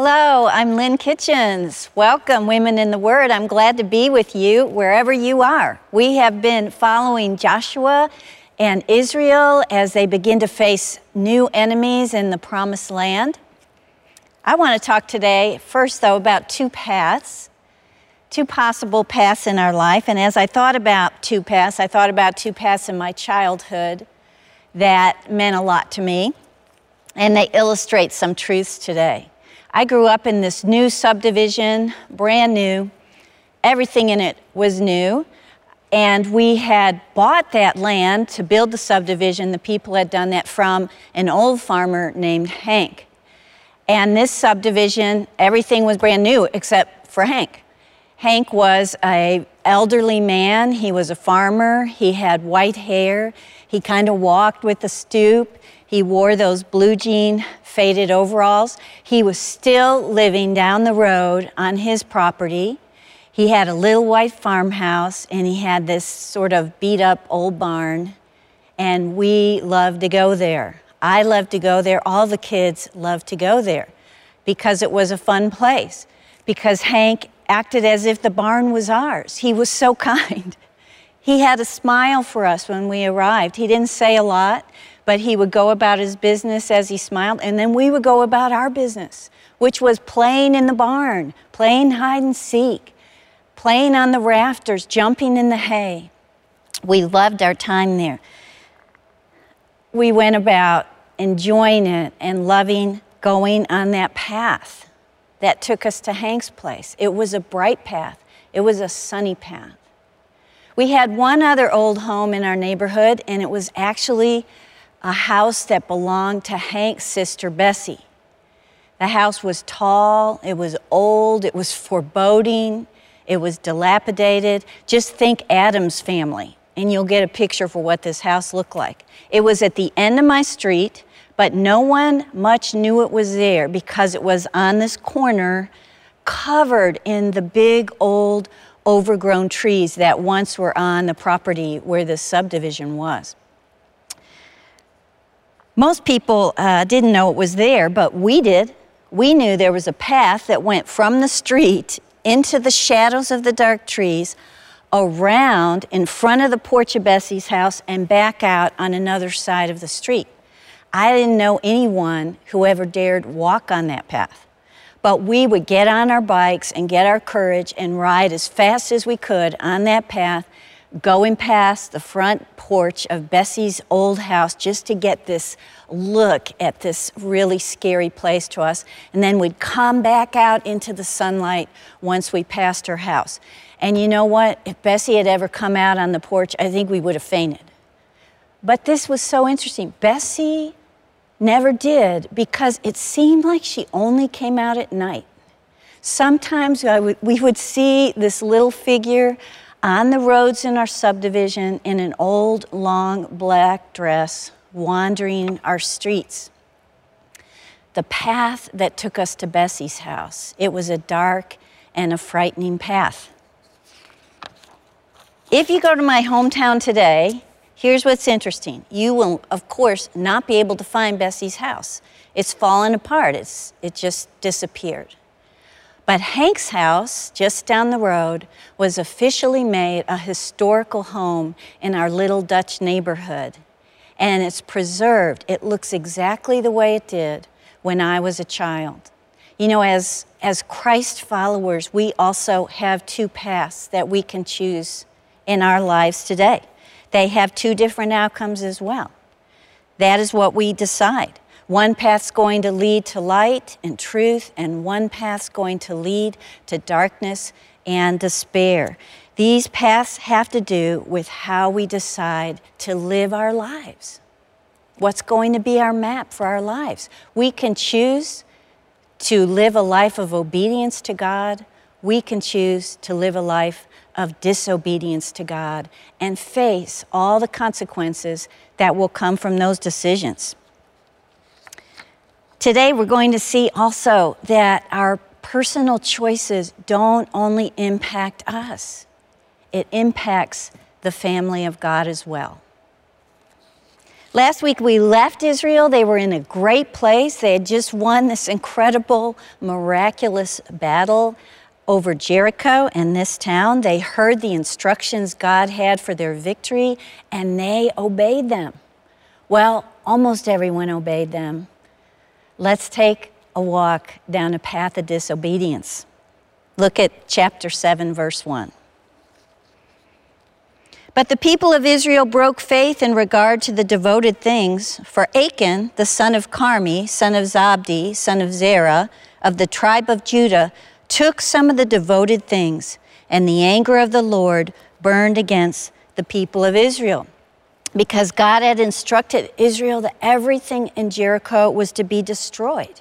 Hello, I'm Lynn Kitchens. Welcome, Women in the Word. I'm glad to be with you wherever you are. We have been following Joshua and Israel as they begin to face new enemies in the Promised Land. I want to talk today, first, though, about two paths, two possible paths in our life. And as I thought about two paths, I thought about two paths in my childhood that meant a lot to me, and they illustrate some truths today. I grew up in this new subdivision, brand new. Everything in it was new. And we had bought that land to build the subdivision. The people had done that from an old farmer named Hank. And this subdivision, everything was brand new except for Hank. Hank was a elderly man. He was a farmer. He had white hair. He kind of walked with a stoop. He wore those blue jean faded overalls. He was still living down the road on his property. He had a little white farmhouse and he had this sort of beat up old barn. And we loved to go there. I loved to go there. All the kids loved to go there because it was a fun place. Because Hank acted as if the barn was ours. He was so kind. He had a smile for us when we arrived. He didn't say a lot, but he would go about his business as he smiled, and then we would go about our business, which was playing in the barn, playing hide and seek, playing on the rafters, jumping in the hay. We loved our time there. We went about enjoying it and loving going on that path that took us to Hank's place. It was a bright path, it was a sunny path. We had one other old home in our neighborhood, and it was actually a house that belonged to Hank's sister Bessie. The house was tall, it was old, it was foreboding, it was dilapidated. Just think Addams family, and you'll get a picture for what this house looked like. It was at the end of my street, but no one much knew it was there because it was on this corner covered in the big old overgrown trees that once were on the property where the subdivision was. Most people uh, didn't know it was there, but we did. We knew there was a path that went from the street into the shadows of the dark trees, around in front of the porch of Bessie's house, and back out on another side of the street. I didn't know anyone who ever dared walk on that path. But we would get on our bikes and get our courage and ride as fast as we could on that path going past the front porch of Bessie's old house just to get this look at this really scary place to us. And then we'd come back out into the sunlight once we passed her house. And you know what? If Bessie had ever come out on the porch, I think we would have fainted. But this was so interesting. Bessie never did because it seemed like she only came out at night. Sometimes would, we would see this little figure on the roads in our subdivision in an old, long black dress wandering our streets. The path that took us to Bessie's house, it was a dark and a frightening path. If you go to my hometown today, here's what's interesting. You will, of course, not be able to find Bessie's house. It's fallen apart, it's, it just disappeared. But Hank's house, just down the road, was officially made a historical home in our little Dutch neighborhood. And it's preserved. It looks exactly the way it did when I was a child. You know, as, as Christ followers, we also have two paths that we can choose in our lives today. They have two different outcomes as well. That is what we decide. One path's going to lead to light and truth, and one path's going to lead to darkness and despair. These paths have to do with how we decide to live our lives. What's going to be our map for our lives? We can choose to live a life of obedience to God. We can choose to live a life of disobedience to God and face all the consequences that will come from those decisions. Today, we're going to see also that our personal choices don't only impact us, it impacts the family of God as well. Last week we left Israel. They were in a great place. They had just won this incredible, miraculous battle over Jericho and this town. They heard the instructions God had for their victory and they obeyed them. Well, almost everyone obeyed them. Let's take a walk down a path of disobedience. Look at chapter 7, verse 1. But the people of Israel broke faith in regard to the devoted things, for Achan, the son of Carmi, son of Zabdi, son of Zerah, of the tribe of Judah, took some of the devoted things, and the anger of the Lord burned against the people of Israel. Because God had instructed Israel that everything in Jericho was to be destroyed,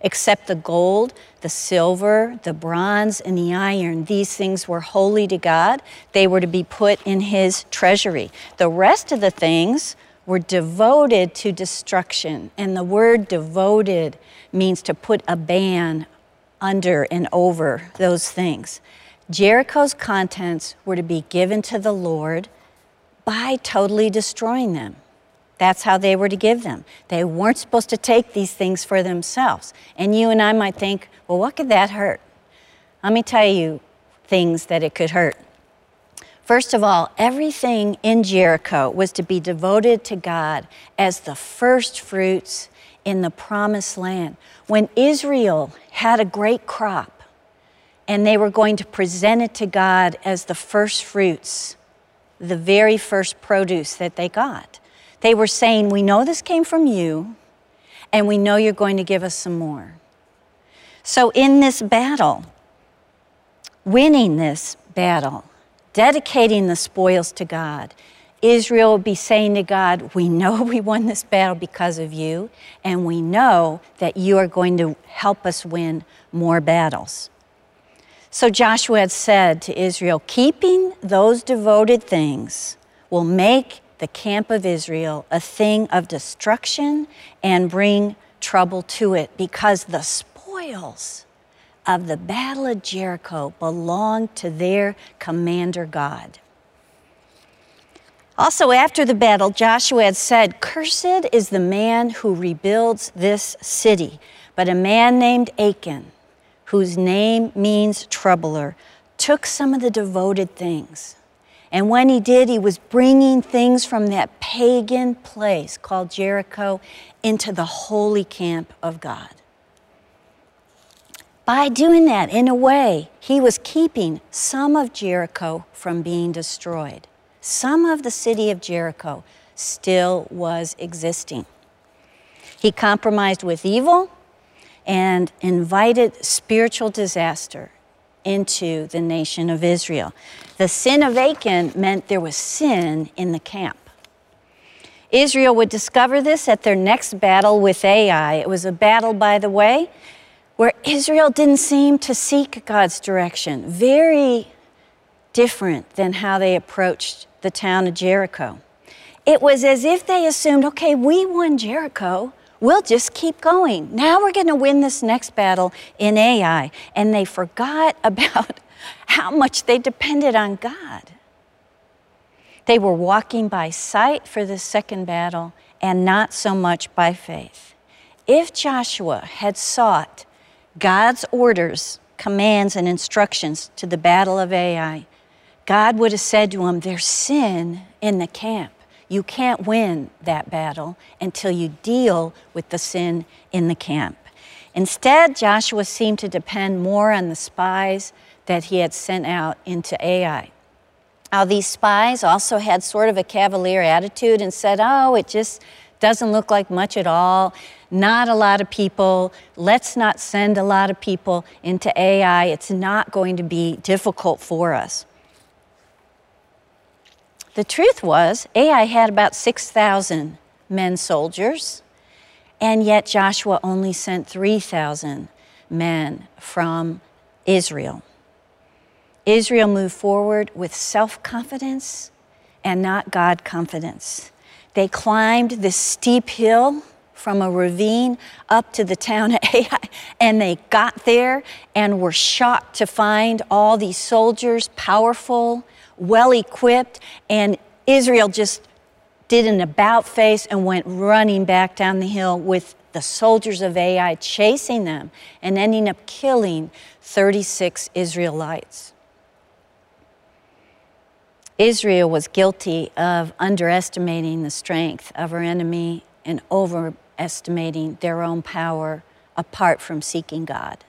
except the gold, the silver, the bronze, and the iron. These things were holy to God. They were to be put in His treasury. The rest of the things were devoted to destruction. And the word devoted means to put a ban under and over those things. Jericho's contents were to be given to the Lord by totally destroying them. That's how they were to give them. They weren't supposed to take these things for themselves. And you and I might think, well, what could that hurt? Let me tell you things that it could hurt. First of all, everything in Jericho was to be devoted to God as the first fruits in the promised land. When Israel had a great crop and they were going to present it to God as the first fruits, the very first produce that they got, they were saying, We know this came from you, and we know you're going to give us some more. So, in this battle, winning this battle, dedicating the spoils to God, Israel would be saying to God, We know we won this battle because of you, and we know that you are going to help us win more battles. So Joshua had said to Israel, Keeping those devoted things will make the camp of Israel a thing of destruction and bring trouble to it because the spoils of the battle of Jericho belonged to their commander God. Also, after the battle, Joshua had said, Cursed is the man who rebuilds this city. But a man named Achan, whose name means troubler, took some of the devoted things. And when he did, he was bringing things from that pagan place called Jericho into the holy camp of God. By doing that, in a way, he was keeping some of Jericho from being destroyed some of the city of Jericho still was existing. He compromised with evil and invited spiritual disaster into the nation of Israel. The sin of Achan meant there was sin in the camp. Israel would discover this at their next battle with Ai. It was a battle, by the way, where Israel didn't seem to seek God's direction. Very different than how they approached the town of Jericho. It was as if they assumed, okay, we won Jericho. We'll just keep going. Now we're going to win this next battle in Ai. And they forgot about how much they depended on God. They were walking by sight for the second battle and not so much by faith. If Joshua had sought God's orders, commands, and instructions to the battle of Ai, God would have said to him, There's sin in the camp. You can't win that battle until you deal with the sin in the camp. Instead, Joshua seemed to depend more on the spies that he had sent out into Ai. Now, these spies also had sort of a cavalier attitude and said, Oh, it just doesn't look like much at all. Not a lot of people. Let's not send a lot of people into Ai. It's not going to be difficult for us. The truth was, Ai had about 6,000 men soldiers, and yet Joshua only sent 3,000 men from Israel. Israel moved forward with self confidence and not God confidence. They climbed this steep hill from a ravine up to the town of Ai, and they got there and were shocked to find all these soldiers, powerful, well equipped, and Israel just did an about face and went running back down the hill with the soldiers of Ai chasing them and ending up killing 36 Israelites. Israel was guilty of underestimating the strength of her enemy and overestimating their own power apart from seeking God.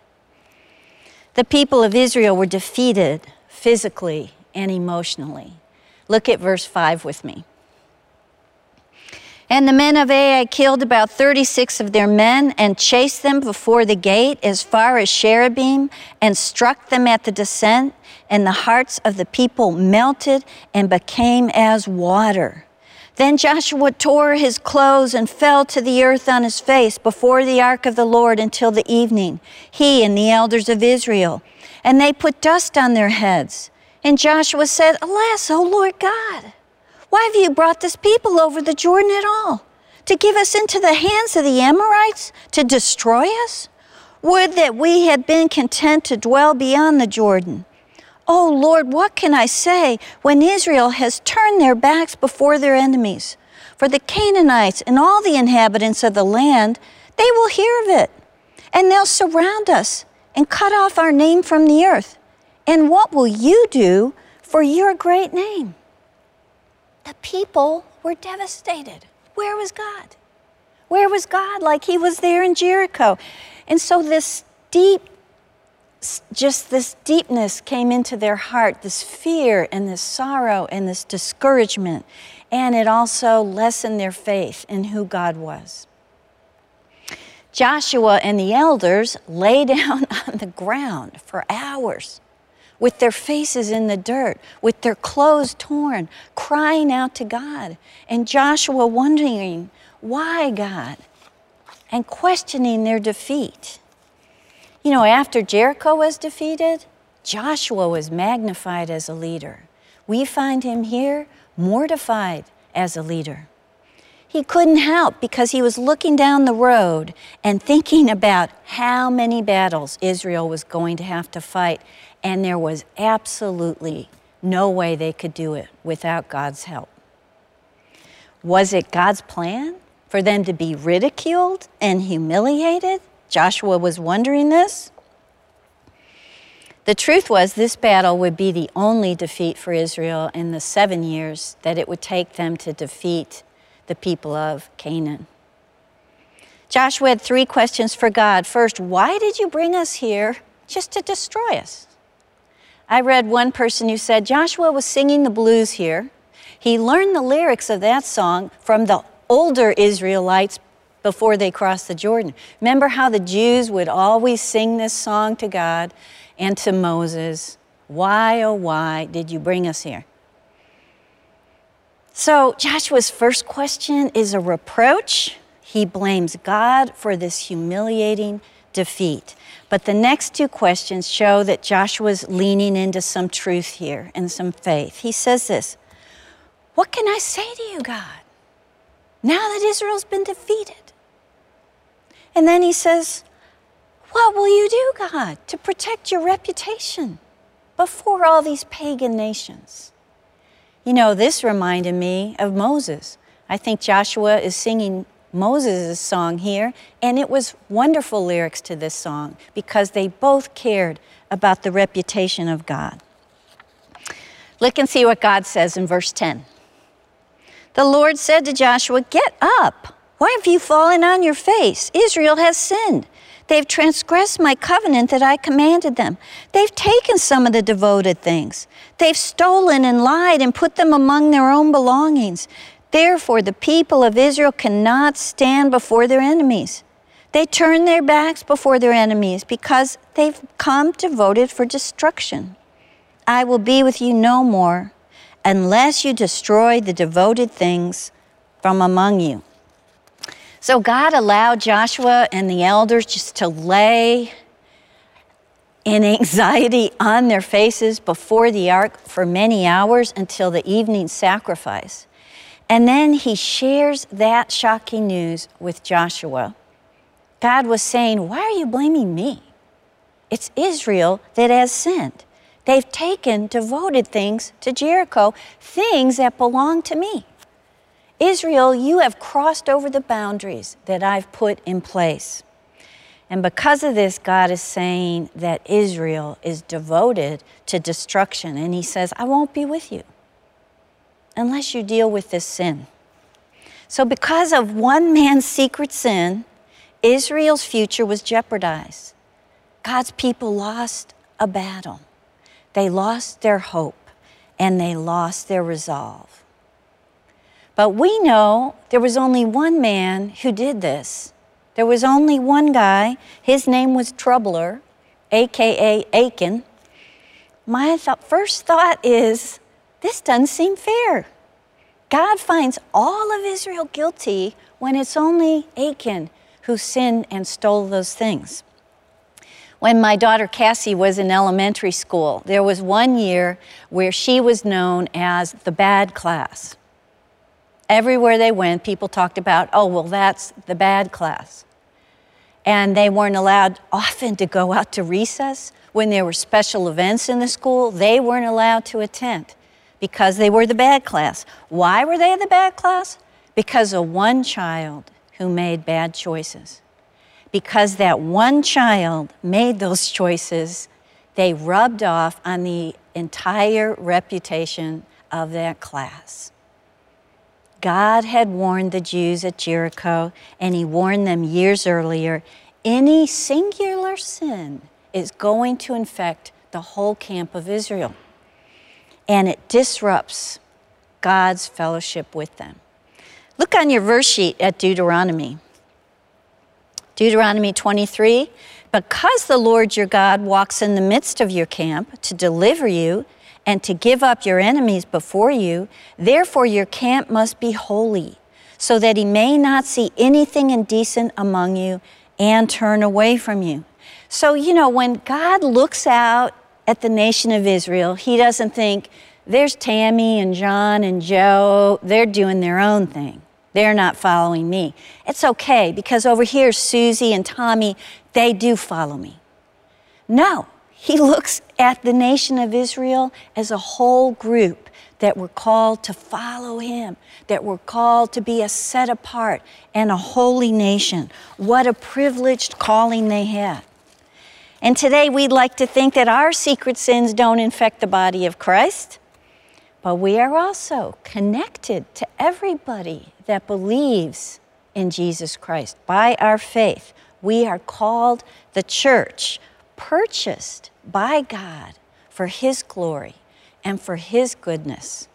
The people of Israel were defeated physically and emotionally. Look at verse 5 with me. And the men of Ai killed about 36 of their men and chased them before the gate as far as Shebarim and struck them at the descent, and the hearts of the people melted and became as water. Then Joshua tore his clothes and fell to the earth on his face before the ark of the Lord until the evening, he and the elders of Israel. And they put dust on their heads. And Joshua said, Alas, O Lord God! Why have you brought this people over the Jordan at all? To give us into the hands of the Amorites? To destroy us? Would that we had been content to dwell beyond the Jordan. Oh Lord, what can I say when Israel has turned their backs before their enemies? For the Canaanites and all the inhabitants of the land, they will hear of it, and they'll surround us and cut off our name from the earth. And what will you do for your great name? the people were devastated. Where was God? Where was God like he was there in Jericho? And so this deep, just this deepness came into their heart, this fear and this sorrow and this discouragement. And it also lessened their faith in who God was. Joshua and the elders lay down on the ground for hours with their faces in the dirt, with their clothes torn, crying out to God. And Joshua wondering, why God? And questioning their defeat. You know, after Jericho was defeated, Joshua was magnified as a leader. We find him here mortified as a leader. He couldn't help because he was looking down the road and thinking about how many battles Israel was going to have to fight and there was absolutely no way they could do it without God's help. Was it God's plan for them to be ridiculed and humiliated? Joshua was wondering this. The truth was, this battle would be the only defeat for Israel in the seven years that it would take them to defeat the people of Canaan. Joshua had three questions for God. First, why did you bring us here just to destroy us? I read one person who said Joshua was singing the blues here. He learned the lyrics of that song from the older Israelites before they crossed the Jordan. Remember how the Jews would always sing this song to God and to Moses Why, oh, why did you bring us here? So Joshua's first question is a reproach. He blames God for this humiliating defeat. But the next two questions show that Joshua's leaning into some truth here and some faith. He says this What can I say to you, God, now that Israel's been defeated? And then he says, What will you do, God, to protect your reputation before all these pagan nations? You know, this reminded me of Moses. I think Joshua is singing Moses' song here, and it was wonderful lyrics to this song because they both cared about the reputation of God. Look and see what God says in verse 10. The Lord said to Joshua, Get up. Why have you fallen on your face? Israel has sinned. They've transgressed my covenant that I commanded them. They've taken some of the devoted things. They've stolen and lied and put them among their own belongings. Therefore, the people of Israel cannot stand before their enemies. They turn their backs before their enemies because they've come devoted for destruction. I will be with you no more unless you destroy the devoted things from among you. So God allowed Joshua and the elders just to lay in anxiety on their faces before the ark for many hours until the evening sacrifice. And then he shares that shocking news with Joshua. God was saying, Why are you blaming me? It's Israel that has sinned. They've taken devoted things to Jericho, things that belong to me. Israel, you have crossed over the boundaries that I've put in place. And because of this, God is saying that Israel is devoted to destruction. And He says, I won't be with you unless you deal with this sin. So, because of one man's secret sin, Israel's future was jeopardized. God's people lost a battle, they lost their hope, and they lost their resolve. But we know there was only one man who did this. There was only one guy. His name was Troubler, aka Achan. My th- first thought is this doesn't seem fair. God finds all of Israel guilty when it's only Achan who sinned and stole those things. When my daughter Cassie was in elementary school, there was one year where she was known as the bad class. Everywhere they went, people talked about, oh, well, that's the bad class. And they weren't allowed often to go out to recess. When there were special events in the school, they weren't allowed to attend because they were the bad class. Why were they the bad class? Because of one child who made bad choices. Because that one child made those choices, they rubbed off on the entire reputation of that class. God had warned the Jews at Jericho, and He warned them years earlier any singular sin is going to infect the whole camp of Israel, and it disrupts God's fellowship with them. Look on your verse sheet at Deuteronomy. Deuteronomy 23 Because the Lord your God walks in the midst of your camp to deliver you and to give up your enemies before you, therefore your camp must be holy, so that he may not see anything indecent among you and turn away from you. So, you know, when God looks out at the nation of Israel, he doesn't think, there's Tammy and John and Joe, they're doing their own thing. They're not following me. It's okay because over here, Susie and Tommy, they do follow me. No, he looks at the nation of Israel as a whole group that were called to follow him, that were called to be a set apart and a holy nation. What a privileged calling they had. And today we'd like to think that our secret sins don't infect the body of Christ, but we are also connected to everybody that believes in Jesus Christ by our faith. We are called the church purchased by God for His glory and for His goodness.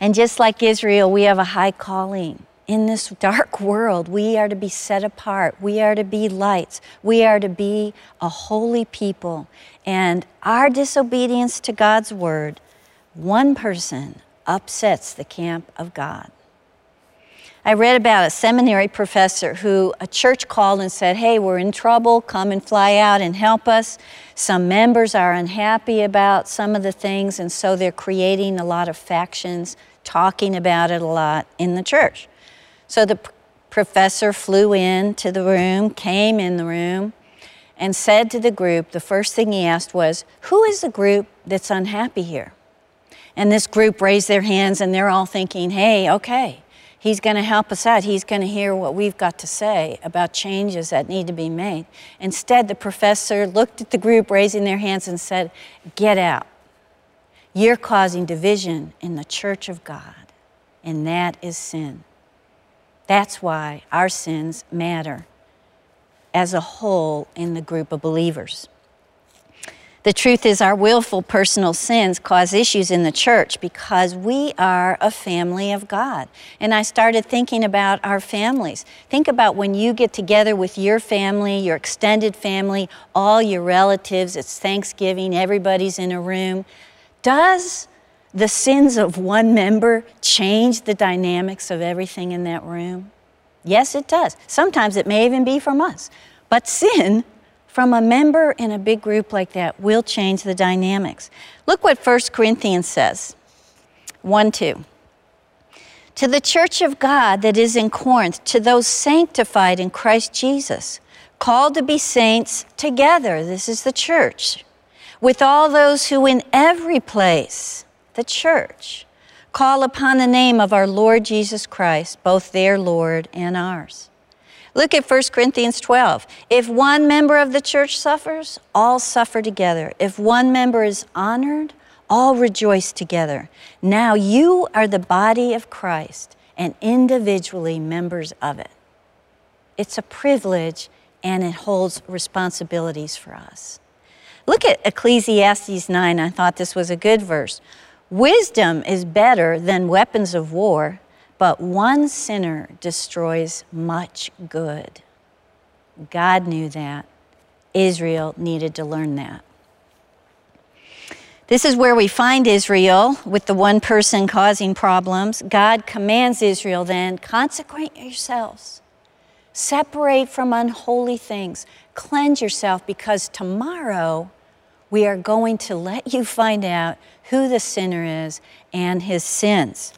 And just like Israel, we have a high calling. In this dark world, we are to be set apart. We are to be lights. We are to be a holy people. And our disobedience to God's word, one person upsets the camp of God. I read about a seminary professor who a church called and said, Hey, we're in trouble, come and fly out and help us. Some members are unhappy about some of the things, and so they're creating a lot of factions, talking about it a lot in the church. So the professor flew in to the room, came in the room, and said to the group, the first thing he asked was, Who is the group that's unhappy here? And this group raised their hands, and they're all thinking, Hey, okay He's going to help us out. He's going to hear what we've got to say about changes that need to be made. Instead, the professor looked at the group raising their hands and said, Get out. You're causing division in the church of God, and that is sin. That's why our sins matter as a whole in the group of believers. The truth is, our willful personal sins cause issues in the church because we are a family of God. And I started thinking about our families. Think about when you get together with your family, your extended family, all your relatives, it's Thanksgiving, everybody's in a room. Does the sins of one member change the dynamics of everything in that room? Yes, it does. Sometimes it may even be from us. But sin from a member in a big group like that will change the dynamics. Look what 1 Corinthians says 1 2. To the church of God that is in Corinth, to those sanctified in Christ Jesus, called to be saints together, this is the church, with all those who in every place, the church, call upon the name of our Lord Jesus Christ, both their Lord and ours. Look at 1 Corinthians 12. If one member of the church suffers, all suffer together. If one member is honored, all rejoice together. Now you are the body of Christ and individually members of it. It's a privilege and it holds responsibilities for us. Look at Ecclesiastes 9. I thought this was a good verse. Wisdom is better than weapons of war, but one sinner destroys much good. God knew that. Israel needed to learn that. This is where we find Israel with the one person causing problems. God commands Israel then consecrate yourselves, separate from unholy things, cleanse yourself, because tomorrow we are going to let you find out who the sinner is and his sins.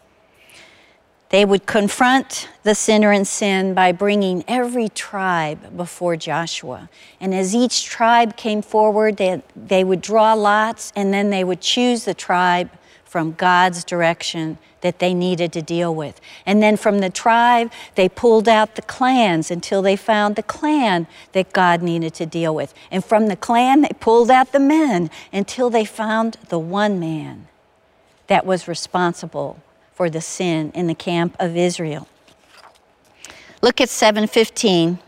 They would confront the sinner in sin by bringing every tribe before Joshua. And as each tribe came forward, they, they would draw lots and then they would choose the tribe from God's direction that they needed to deal with. And then from the tribe, they pulled out the clans until they found the clan that God needed to deal with. And from the clan, they pulled out the men until they found the one man that was responsible for the sin in the camp of Israel. Look at 715.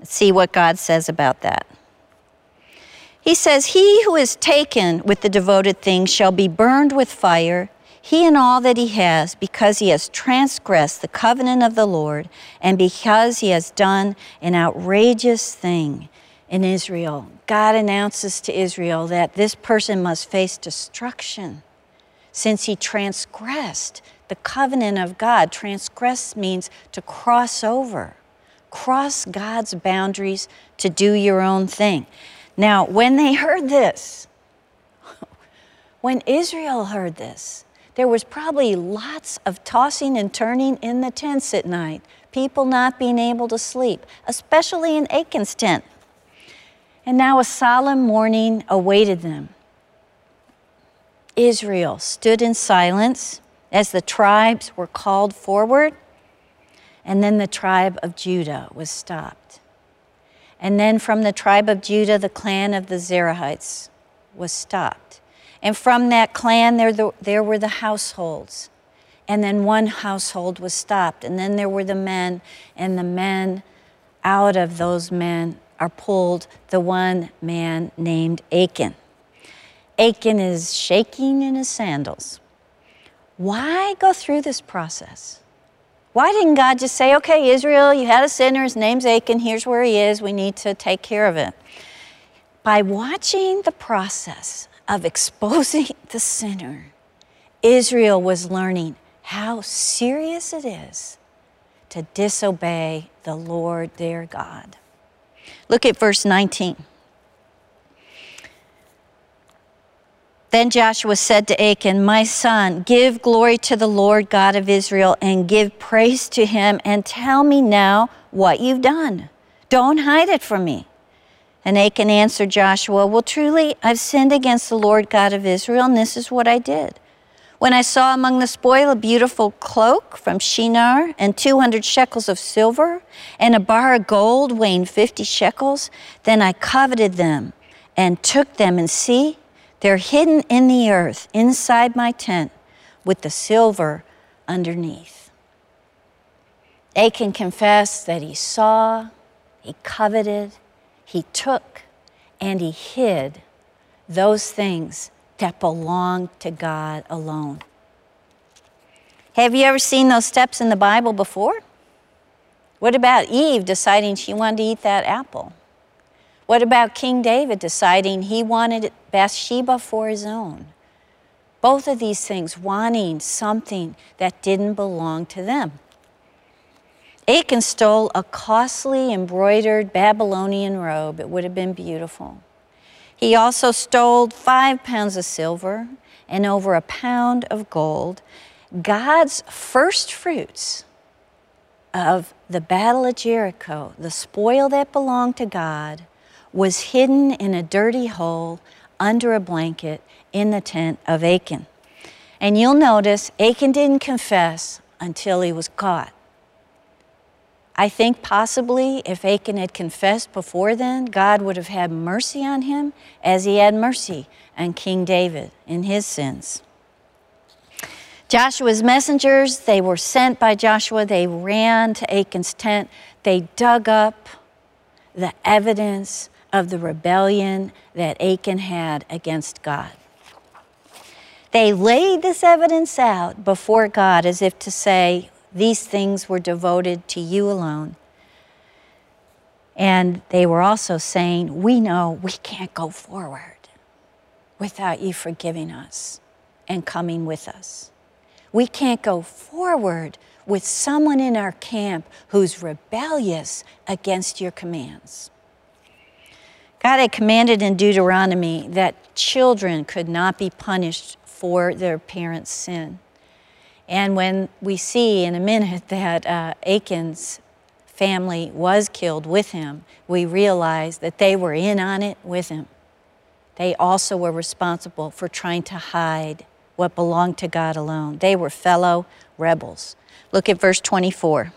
Let's see what God says about that. He says, He who is taken with the devoted things shall be burned with fire, he and all that he has, because he has transgressed the covenant of the Lord, and because he has done an outrageous thing in Israel. God announces to Israel that this person must face destruction since he transgressed the covenant of God. Transgress means to cross over, cross God's boundaries to do your own thing. Now, when they heard this, when Israel heard this, there was probably lots of tossing and turning in the tents at night, people not being able to sleep, especially in Achan's tent. And now a solemn mourning awaited them. Israel stood in silence as the tribes were called forward, and then the tribe of Judah was stopped. And then from the tribe of Judah, the clan of the Zerahites was stopped. And from that clan, there, the, there were the households. And then one household was stopped. And then there were the men, and the men, out of those men, are pulled the one man named Achan. Achan is shaking in his sandals. Why go through this process? Why didn't God just say, okay, Israel, you had a sinner, his name's Achan, here's where he is, we need to take care of it? By watching the process of exposing the sinner, Israel was learning how serious it is to disobey the Lord their God. Look at verse 19. Then Joshua said to Achan, My son, give glory to the Lord God of Israel and give praise to him, and tell me now what you've done. Don't hide it from me. And Achan answered Joshua, Well, truly, I've sinned against the Lord God of Israel, and this is what I did. When I saw among the spoil a beautiful cloak from Shinar, and 200 shekels of silver, and a bar of gold weighing 50 shekels, then I coveted them and took them, and see, they're hidden in the earth inside my tent with the silver underneath. Achan confessed that he saw, he coveted, he took, and he hid those things that belong to God alone. Have you ever seen those steps in the Bible before? What about Eve deciding she wanted to eat that apple? What about King David deciding he wanted Bathsheba for his own? Both of these things wanting something that didn't belong to them. Achan stole a costly embroidered Babylonian robe. It would have been beautiful. He also stole five pounds of silver and over a pound of gold, God's first fruits of the Battle of Jericho, the spoil that belonged to God was hidden in a dirty hole under a blanket in the tent of Achan. And you'll notice Achan didn't confess until he was caught. I think possibly if Achan had confessed before then, God would have had mercy on him as he had mercy on King David in his sins. Joshua's messengers, they were sent by Joshua. They ran to Achan's tent. They dug up the evidence of the rebellion that Achan had against God. They laid this evidence out before God as if to say, these things were devoted to you alone. And they were also saying, We know we can't go forward without you forgiving us and coming with us. We can't go forward with someone in our camp who's rebellious against your commands. God had commanded in Deuteronomy that children could not be punished for their parents' sin. And when we see in a minute that uh, Achan's family was killed with him, we realize that they were in on it with him. They also were responsible for trying to hide what belonged to God alone. They were fellow rebels. Look at verse 24.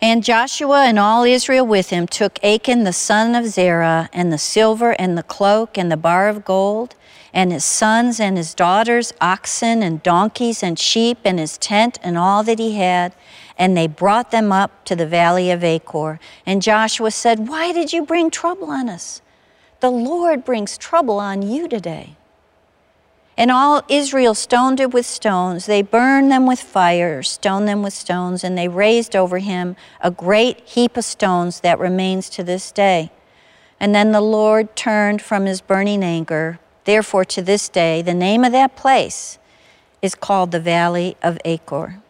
And Joshua and all Israel with him took Achan the son of Zerah, and the silver, and the cloak, and the bar of gold, and his sons and his daughters, oxen and donkeys and sheep, and his tent and all that he had. And they brought them up to the valley of Achor. And Joshua said, Why did you bring trouble on us? The Lord brings trouble on you today. And all Israel stoned him with stones. They burned them with fire, stoned them with stones, and they raised over him a great heap of stones that remains to this day. And then the Lord turned from his burning anger Therefore, to this day, the name of that place is called the Valley of Achor.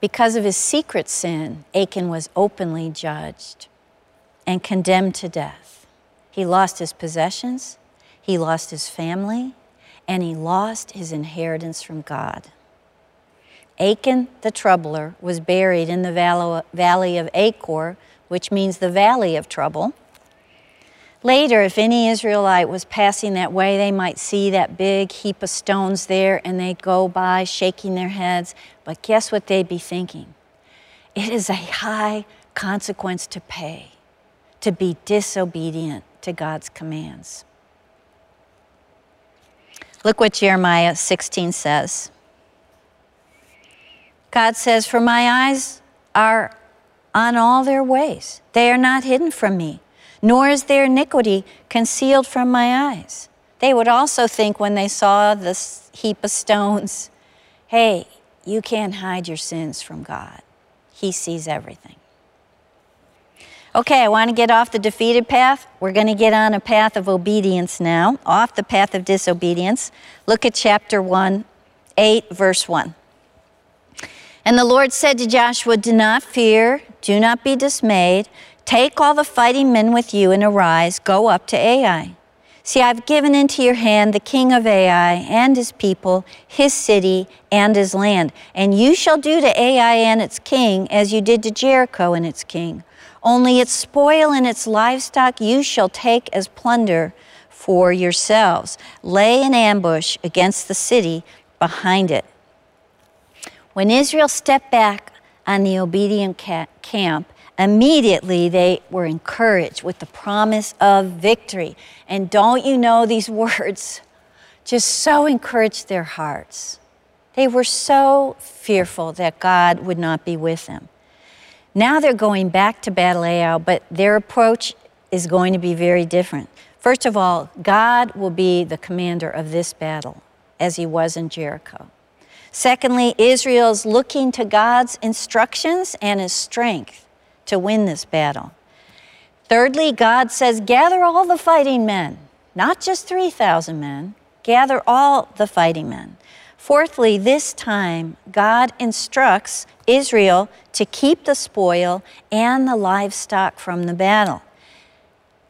Because of his secret sin, Achan was openly judged and condemned to death. He lost his possessions, he lost his family, and he lost his inheritance from God. Achan the troubler was buried in the valley of Achor, which means the valley of trouble. Later, if any Israelite was passing that way, they might see that big heap of stones there and they'd go by shaking their heads. But guess what they'd be thinking? It is a high consequence to pay to be disobedient to God's commands. Look what Jeremiah 16 says. God says, For my eyes are on all their ways, they are not hidden from me nor is their iniquity concealed from my eyes. They would also think when they saw this heap of stones, hey, you can't hide your sins from God. He sees everything. Okay, I want to get off the defeated path. We're going to get on a path of obedience now, off the path of disobedience. Look at chapter 1, 8, verse 1. And the Lord said to Joshua, Do not fear, do not be dismayed. Take all the fighting men with you and arise, go up to Ai. See, I've given into your hand the king of Ai and his people, his city, and his land. And you shall do to Ai and its king as you did to Jericho and its king. Only its spoil and its livestock you shall take as plunder for yourselves. Lay an ambush against the city behind it. When Israel stepped back on the obedient camp, Immediately, they were encouraged with the promise of victory. And don't you know, these words just so encouraged their hearts. They were so fearful that God would not be with them. Now they're going back to Battle Ai, but their approach is going to be very different. First of all, God will be the commander of this battle, as he was in Jericho. Secondly, Israel's looking to God's instructions and his strength to win this battle. Thirdly, God says, gather all the fighting men, not just 3,000 men, gather all the fighting men. Fourthly, this time, God instructs Israel to keep the spoil and the livestock from the battle.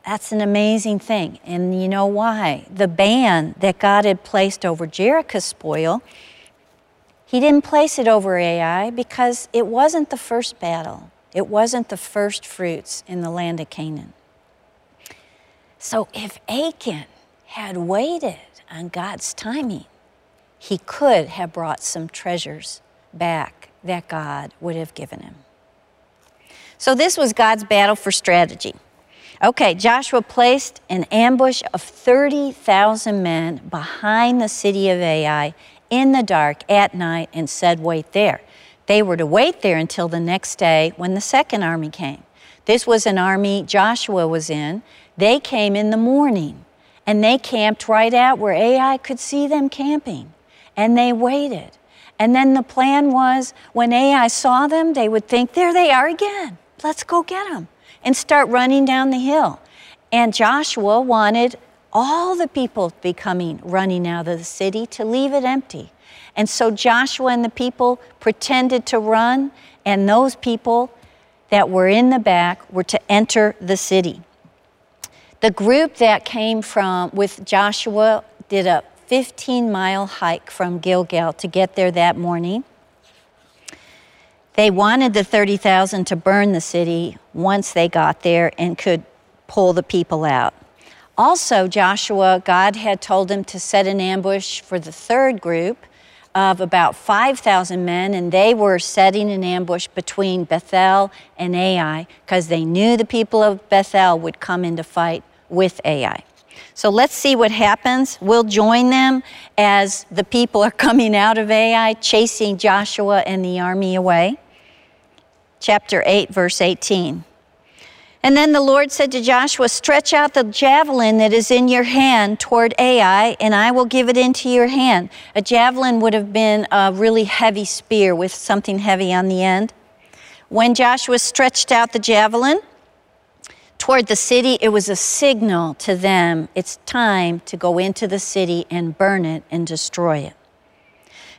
That's an amazing thing. And you know why? The ban that God had placed over Jericho's spoil, He didn't place it over Ai because it wasn't the first battle. It wasn't the first fruits in the land of Canaan. So if Achan had waited on God's timing, he could have brought some treasures back that God would have given him. So, this was God's battle for strategy. Okay, Joshua placed an ambush of 30,000 men behind the city of Ai in the dark at night and said, Wait there. They were to wait there until the next day when the second army came. This was an army Joshua was in. They came in the morning and they camped right out where Ai could see them camping. And they waited. And then the plan was when Ai saw them, they would think, There they are again. Let's go get them and start running down the hill. And Joshua wanted all the people to be coming running out of the city to leave it empty. And so Joshua and the people pretended to run, and those people that were in the back were to enter the city. The group that came from with Joshua did a 15 mile hike from Gilgal to get there that morning. They wanted the 30,000 to burn the city once they got there and could pull the people out. Also, Joshua, God had told him to set an ambush for the third group of about 5,000 men, and they were setting an ambush between Bethel and Ai because they knew the people of Bethel would come into fight with Ai. So let's see what happens. We'll join them as the people are coming out of Ai, chasing Joshua and the army away chapter 8, verse 18. And then the Lord said to Joshua, Stretch out the javelin that is in your hand toward Ai, and I will give it into your hand. A javelin would have been a really heavy spear with something heavy on the end. When Joshua stretched out the javelin toward the city, it was a signal to them it's time to go into the city and burn it and destroy it.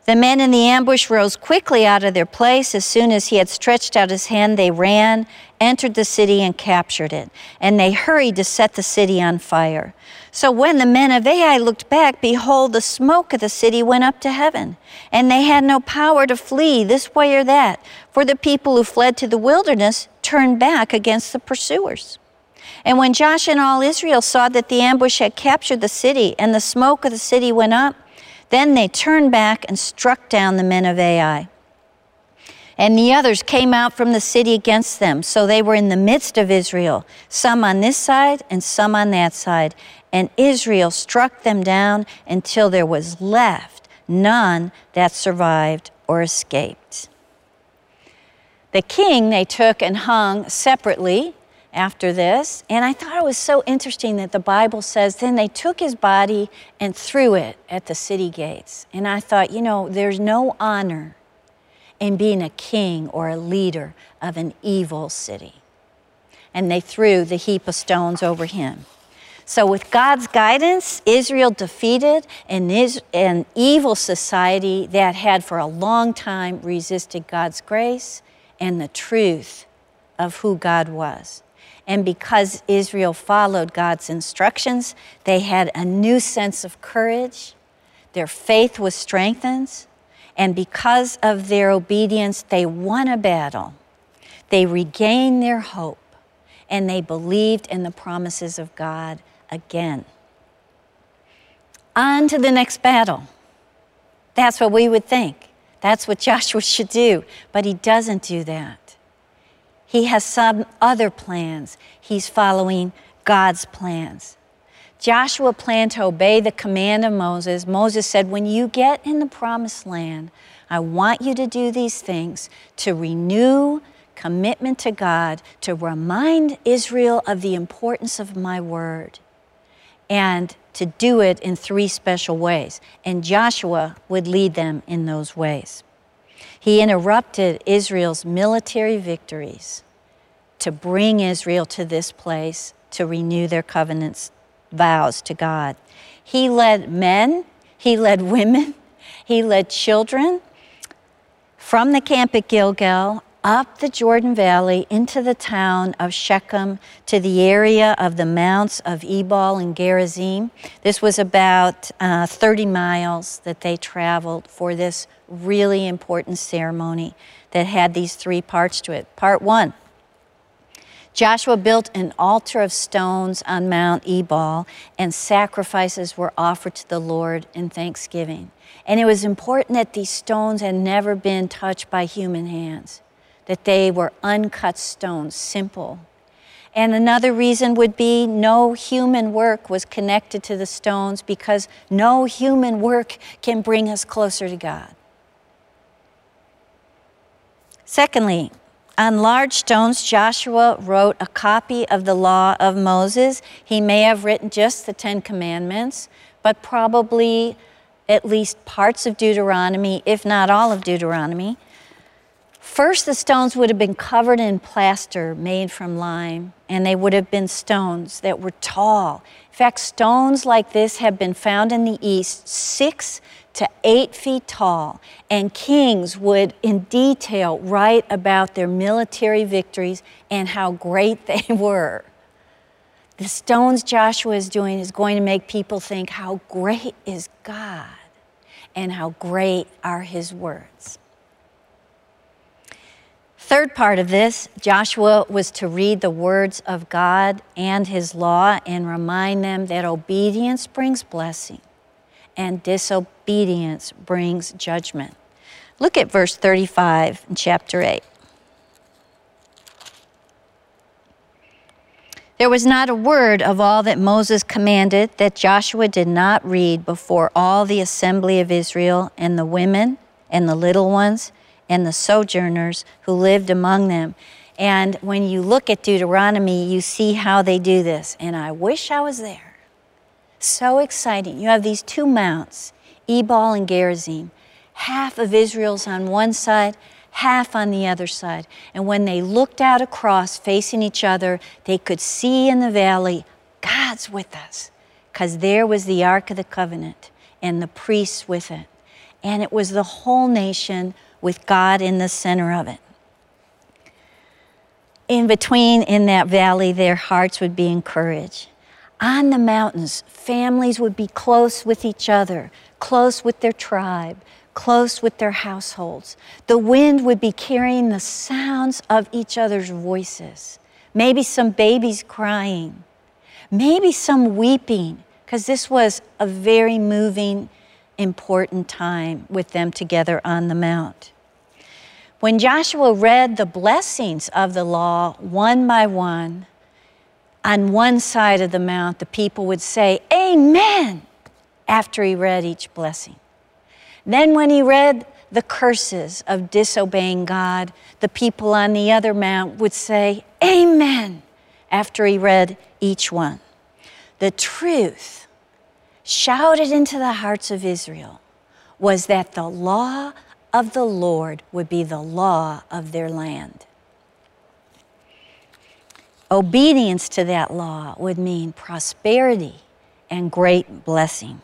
The men in the ambush rose quickly out of their place. As soon as he had stretched out his hand, they ran, entered the city, and captured it. And they hurried to set the city on fire. So when the men of Ai looked back, behold, the smoke of the city went up to heaven. And they had no power to flee this way or that, for the people who fled to the wilderness turned back against the pursuers. And when Josh and all Israel saw that the ambush had captured the city, and the smoke of the city went up, then they turned back and struck down the men of Ai. And the others came out from the city against them. So they were in the midst of Israel, some on this side and some on that side. And Israel struck them down until there was left none that survived or escaped. The king they took and hung separately after this. And I thought it was so interesting that the Bible says, then they took his body and threw it at the city gates. And I thought, you know, there's no honor in being a king or a leader of an evil city. And they threw the heap of stones over him. So, with God's guidance, Israel defeated an, an evil society that had for a long time resisted God's grace and the truth of who God was. And because Israel followed God's instructions, they had a new sense of courage. Their faith was strengthened. And because of their obedience, they won a battle. They regained their hope and they believed in the promises of God again. On to the next battle. That's what we would think. That's what Joshua should do. But he doesn't do that. He has some other plans. He's following God's plans. Joshua planned to obey the command of Moses. Moses said, When you get in the promised land, I want you to do these things to renew commitment to God, to remind Israel of the importance of my word, and to do it in three special ways. And Joshua would lead them in those ways. He interrupted Israel's military victories to bring Israel to this place to renew their covenants vows to God. He led men, he led women, he led children from the camp at Gilgal up the Jordan Valley into the town of Shechem to the area of the mounts of Ebal and Gerizim. This was about uh, 30 miles that they traveled for this really important ceremony that had these three parts to it. Part one Joshua built an altar of stones on Mount Ebal, and sacrifices were offered to the Lord in thanksgiving. And it was important that these stones had never been touched by human hands, that they were uncut stones, simple. And another reason would be no human work was connected to the stones because no human work can bring us closer to God. Secondly, on large stones, Joshua wrote a copy of the law of Moses. He may have written just the Ten Commandments, but probably at least parts of Deuteronomy, if not all of Deuteronomy. First, the stones would have been covered in plaster made from lime, and they would have been stones that were tall. In fact, stones like this have been found in the East six to eight feet tall, and kings would in detail write about their military victories and how great they were. The stones Joshua is doing is going to make people think how great is God and how great are his words. Third part of this, Joshua was to read the words of God and his law and remind them that obedience brings blessing and disobedience brings judgment. Look at verse 35 in chapter 8. There was not a word of all that Moses commanded that Joshua did not read before all the assembly of Israel and the women and the little ones and the sojourners who lived among them. And when you look at Deuteronomy, you see how they do this. And I wish I was there. So exciting. You have these two mounts, Ebal and Gerizim. Half of Israel's on one side, half on the other side. And when they looked out across, facing each other, they could see in the valley, God's with us. Because there was the Ark of the Covenant and the priests with it. And it was the whole nation with God in the center of it. In between, in that valley, their hearts would be encouraged on the mountains, families would be close with each other, close with their tribe, close with their households. The wind would be carrying the sounds of each other's voices. Maybe some babies crying, maybe some weeping, because this was a very moving, important time with them together on the mount. When Joshua read the blessings of the law one by one, on one side of the mount, the people would say, Amen, after he read each blessing. Then, when he read the curses of disobeying God, the people on the other mount would say, Amen, after he read each one. The truth shouted into the hearts of Israel was that the law of the Lord would be the law of their land. Obedience to that law would mean prosperity and great blessing.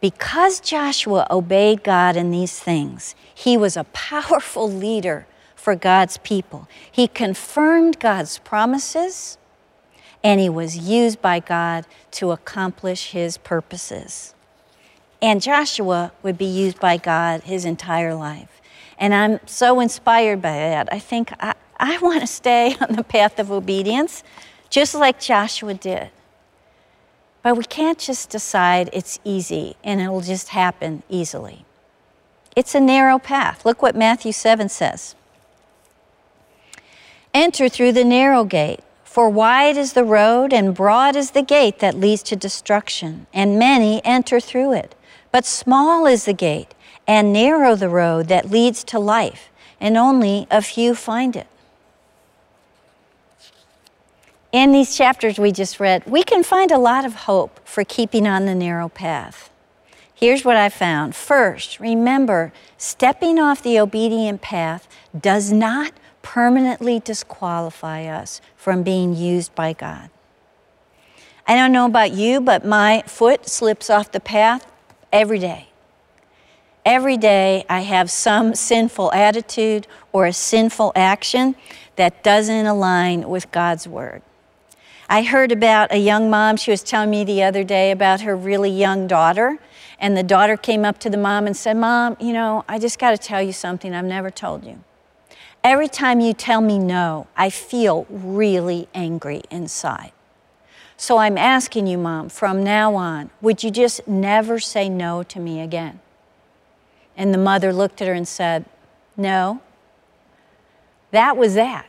Because Joshua obeyed God in these things, he was a powerful leader for God's people. He confirmed God's promises and he was used by God to accomplish his purposes. And Joshua would be used by God his entire life. And I'm so inspired by that. I think I, I want to stay on the path of obedience, just like Joshua did. But we can't just decide it's easy and it'll just happen easily. It's a narrow path. Look what Matthew 7 says Enter through the narrow gate, for wide is the road and broad is the gate that leads to destruction, and many enter through it. But small is the gate and narrow the road that leads to life, and only a few find it in these chapters we just read, we can find a lot of hope for keeping on the narrow path. Here's what I found. First, remember, stepping off the obedient path does not permanently disqualify us from being used by God. I don't know about you, but my foot slips off the path every day. Every day I have some sinful attitude or a sinful action that doesn't align with God's word. I heard about a young mom, she was telling me the other day about her really young daughter. And the daughter came up to the mom and said, Mom, you know, I just got to tell you something I've never told you. Every time you tell me no, I feel really angry inside. So I'm asking you, Mom, from now on, would you just never say no to me again? And the mother looked at her and said, No. That was that.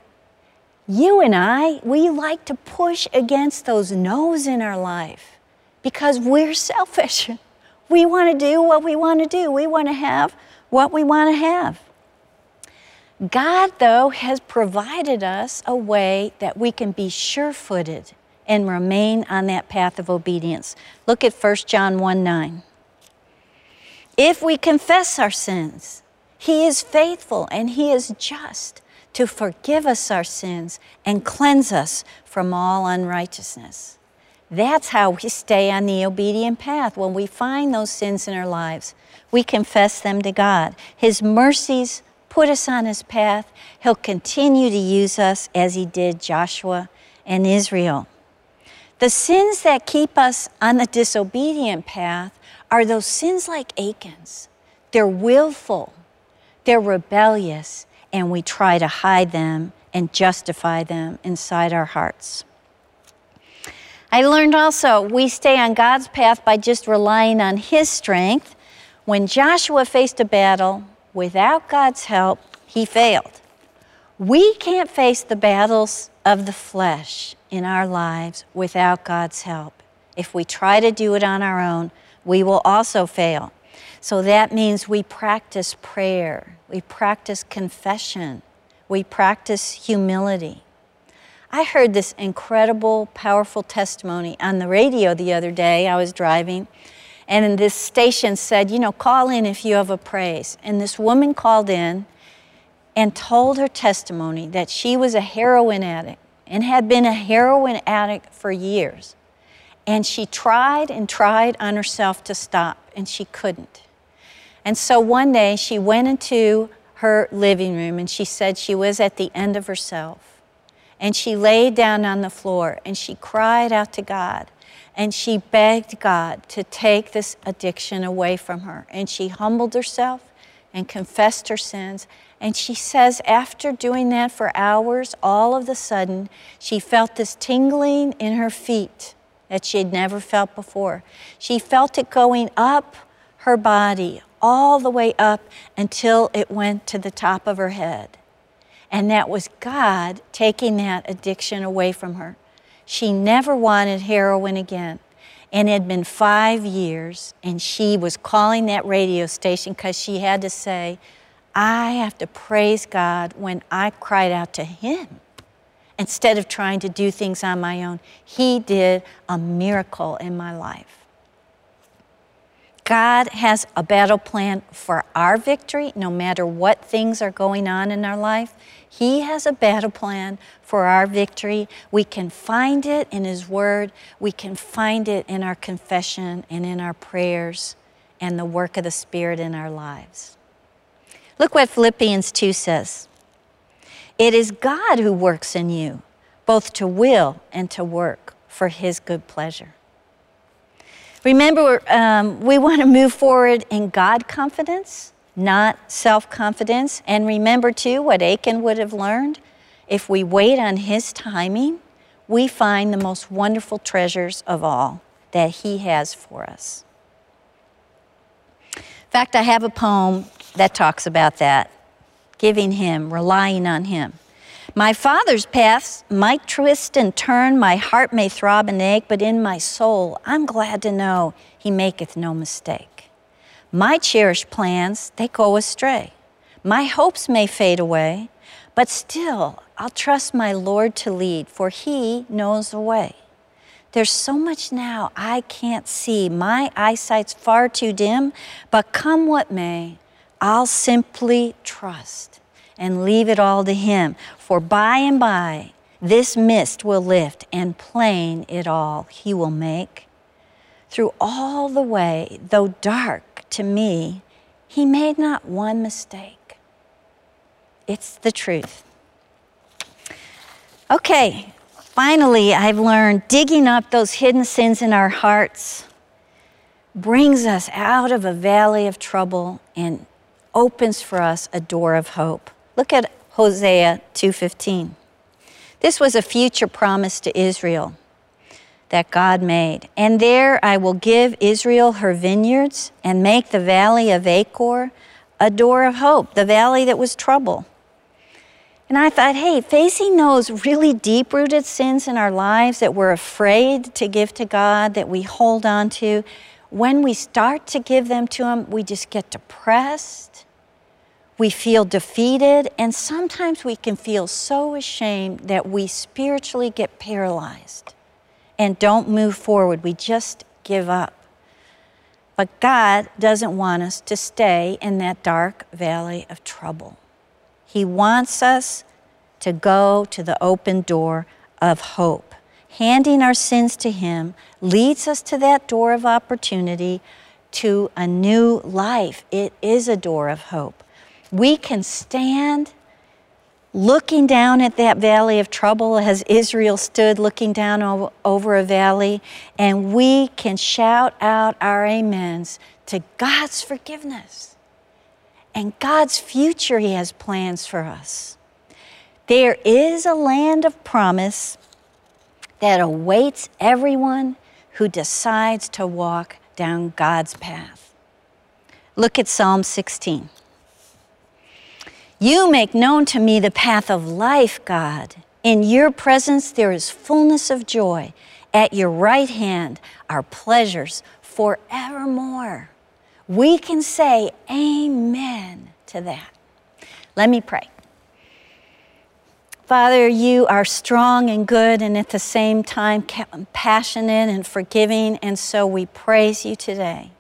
You and I, we like to push against those no's in our life because we're selfish. We want to do what we want to do, we want to have what we want to have. God, though, has provided us a way that we can be sure footed and remain on that path of obedience. Look at 1 John 1 9. If we confess our sins, He is faithful and He is just to forgive us our sins and cleanse us from all unrighteousness. That's how we stay on the obedient path. When we find those sins in our lives, we confess them to God. His mercies put us on His path. He'll continue to use us as He did Joshua and Israel. The sins that keep us on the disobedient path are those sins like Achan's. They're willful, they're rebellious, and we try to hide them and justify them inside our hearts. I learned also we stay on God's path by just relying on His strength. When Joshua faced a battle, without God's help, he failed. We can't face the battles of the flesh in our lives without God's help. If we try to do it on our own, we will also fail. So that means we practice prayer, we practice confession, we practice humility. I heard this incredible, powerful testimony on the radio the other day. I was driving, and this station said, you know, call in if you have a praise. And this woman called in and told her testimony that she was a heroin addict and had been a heroin addict for years. And she tried and tried on herself to stop, and she couldn't. And so one day she went into her living room and she said she was at the end of herself. And she laid down on the floor and she cried out to God and she begged God to take this addiction away from her. And she humbled herself and confessed her sins. And she says, after doing that for hours, all of a sudden, she felt this tingling in her feet that she had never felt before. She felt it going up her body, all the way up until it went to the top of her head. And that was God taking that addiction away from her. She never wanted heroin again. And it had been five years, and she was calling that radio station because she had to say, I have to praise God when I cried out to Him. Instead of trying to do things on my own, He did a miracle in my life. God has a battle plan for our victory, no matter what things are going on in our life. He has a battle plan for our victory. We can find it in His Word, we can find it in our confession and in our prayers and the work of the Spirit in our lives. Look what Philippians 2 says It is God who works in you, both to will and to work for His good pleasure. Remember, um, we want to move forward in God confidence, not self confidence. And remember, too, what Achan would have learned if we wait on his timing, we find the most wonderful treasures of all that he has for us. In fact, I have a poem that talks about that giving him, relying on him. My father's paths might twist and turn, my heart may throb and ache, but in my soul I'm glad to know he maketh no mistake. My cherished plans, they go astray. My hopes may fade away, but still I'll trust my Lord to lead, for he knows the way. There's so much now I can't see. My eyesight's far too dim, but come what may, I'll simply trust and leave it all to Him. For by and by this mist will lift, and plain it all He will make. Through all the way, though dark to me, He made not one mistake. It's the truth. Okay, finally, I've learned digging up those hidden sins in our hearts brings us out of a valley of trouble and opens for us a door of hope. Look at Hosea 2:15. This was a future promise to Israel that God made. And there I will give Israel her vineyards and make the valley of Achor a door of hope, the valley that was trouble. And I thought, hey, facing those really deep rooted sins in our lives that we're afraid to give to God, that we hold on to, when we start to give them to Him, we just get depressed. We feel defeated, and sometimes we can feel so ashamed that we spiritually get paralyzed and don't move forward. We just give up. But God doesn't want us to stay in that dark valley of trouble. He wants us to go to the open door of hope. Handing our sins to Him leads us to that door of opportunity to a new life. It is a door of hope. We can stand looking down at that valley of trouble as Israel stood looking down over a valley, and we can shout out our amens to God's forgiveness and God's future He has plans for us. There is a land of promise that awaits everyone who decides to walk down God's path. Look at Psalm 16. You make known to me the path of life, God. In your presence there is fullness of joy. At your right hand are pleasures forevermore. We can say amen to that. Let me pray. Father, you are strong and good and at the same time compassionate and forgiving, and so we praise you today.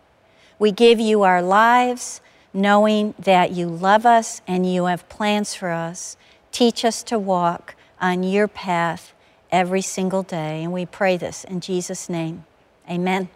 We give you our lives knowing that you love us and you have plans for us. Teach us to walk on your path every single day. And we pray this in Jesus' name. Amen.